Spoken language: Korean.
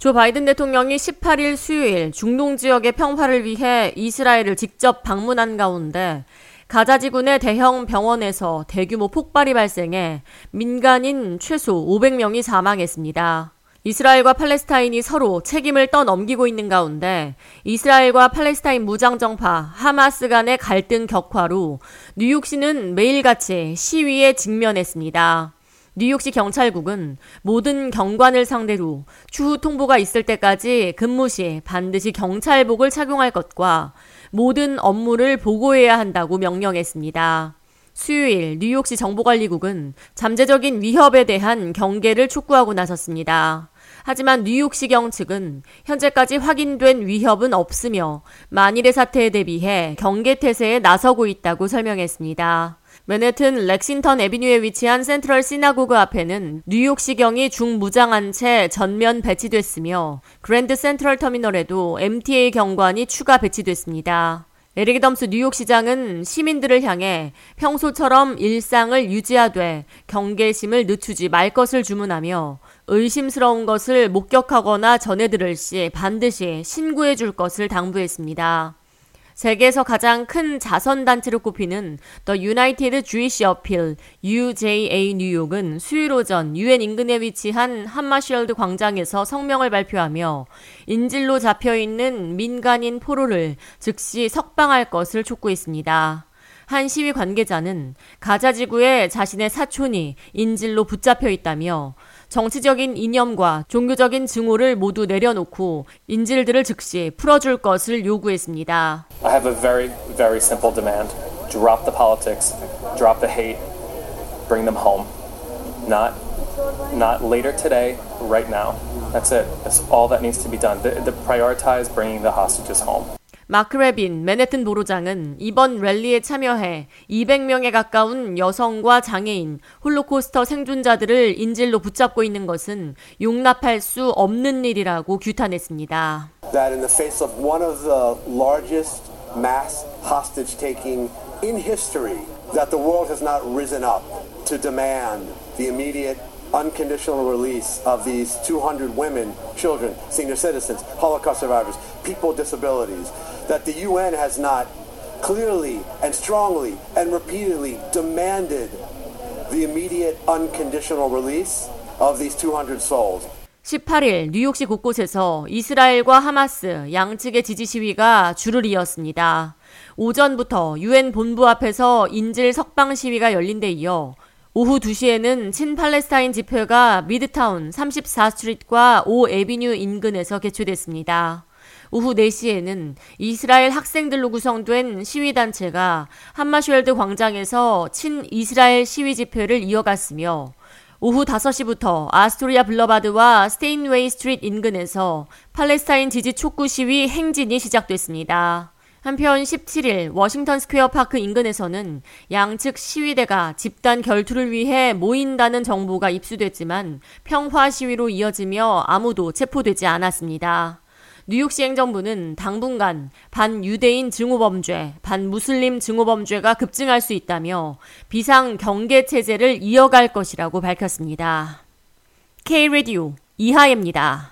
조 바이든 대통령이 18일 수요일 중동 지역의 평화를 위해 이스라엘을 직접 방문한 가운데 가자 지군의 대형 병원에서 대규모 폭발이 발생해 민간인 최소 500명이 사망했습니다. 이스라엘과 팔레스타인이 서로 책임을 떠넘기고 있는 가운데 이스라엘과 팔레스타인 무장정파 하마스 간의 갈등 격화로 뉴욕시는 매일같이 시위에 직면했습니다. 뉴욕시 경찰국은 모든 경관을 상대로 추후 통보가 있을 때까지 근무 시 반드시 경찰복을 착용할 것과 모든 업무를 보고해야 한다고 명령했습니다. 수요일 뉴욕시 정보관리국은 잠재적인 위협에 대한 경계를 촉구하고 나섰습니다. 하지만 뉴욕시경 측은 현재까지 확인된 위협은 없으며 만일의 사태에 대비해 경계태세에 나서고 있다고 설명했습니다. 맨해튼 렉싱턴 에비뉴에 위치한 센트럴 시나고그 앞에는 뉴욕시경이 중무장한 채 전면 배치됐으며 그랜드 센트럴 터미널에도 MTA 경관이 추가 배치됐습니다. 에릭 아담스 뉴욕시장은 시민들을 향해 평소처럼 일상을 유지하되 경계심을 늦추지 말 것을 주문하며 의심스러운 것을 목격하거나 전해들을 시 반드시 신고해 줄 것을 당부했습니다. 세계에서 가장 큰 자선단체로 꼽히는 The United Jewish Appeal UJA 뉴욕은 수요일 오전 유엔 인근에 위치한 한마셜드 광장에서 성명을 발표하며 인질로 잡혀 있는 민간인 포로를 즉시 석방할 것을 촉구했습니다. 한 시위 관계자는 가자 지구에 자신의 사촌이 인질로 붙잡혀 있다며 정치적인 이념과 종교적인 증오를 모두 내려놓고 인질들을 즉시 풀어줄 것을 요구했습니다. I have a very, very simple demand. Drop the politics, drop the hate, bring them home. Not, not later today, right now. That's it. That's all that needs to be done. The, the prioritize bringing the hostages home. 마크 레빈 맨해튼 보로장은 이번 랠리에 참여해 200명에 가까운 여성과 장애인, 홀로코스터 생존자들을 인질로 붙잡고 있는 것은 용납할 수 없는 일이라고 규탄했습니다. That in the face of one of the largest mass hostage taking in history, that the world has not risen up to demand the immediate unconditional release of these 200 women, children, senior citizens, Holocaust survivors, people with disabilities, that the UN has not clearly and strongly and repeatedly demanded the immediate unconditional release of these 200 souls. 18일 뉴욕시 곳곳에서 이스라엘과 하마스 양측의 지지 시위가 줄을 이었습니다. 오전부터 유엔 본부 앞에서 인질 석방 시위가 열린 데 이어 오후 2시에는 친팔레스타인 집회가 미드타운 34스트리트과 5 에비뉴 인근에서 개최됐습니다. 오후 4시에는 이스라엘 학생들로 구성된 시위단체가 함마슐드 광장에서 친 이스라엘 시위 집회를 이어갔으며 오후 5시부터 아스토리아 블러바드와 스테인웨이 스트리트 인근에서 팔레스타인 지지 촉구 시위 행진이 시작됐습니다. 한편 17일 워싱턴 스퀘어 파크 인근에서는 양측 시위대가 집단 결투를 위해 모인다는 정보가 입수됐지만 평화 시위로 이어지며 아무도 체포되지 않았습니다. 뉴욕시 행정부는 당분간 반유대인 증오범죄, 반무슬림 증오범죄가 급증할 수 있다며 비상 경계 체제를 이어갈 것이라고 밝혔습니다. K-Radio 이하예입니다.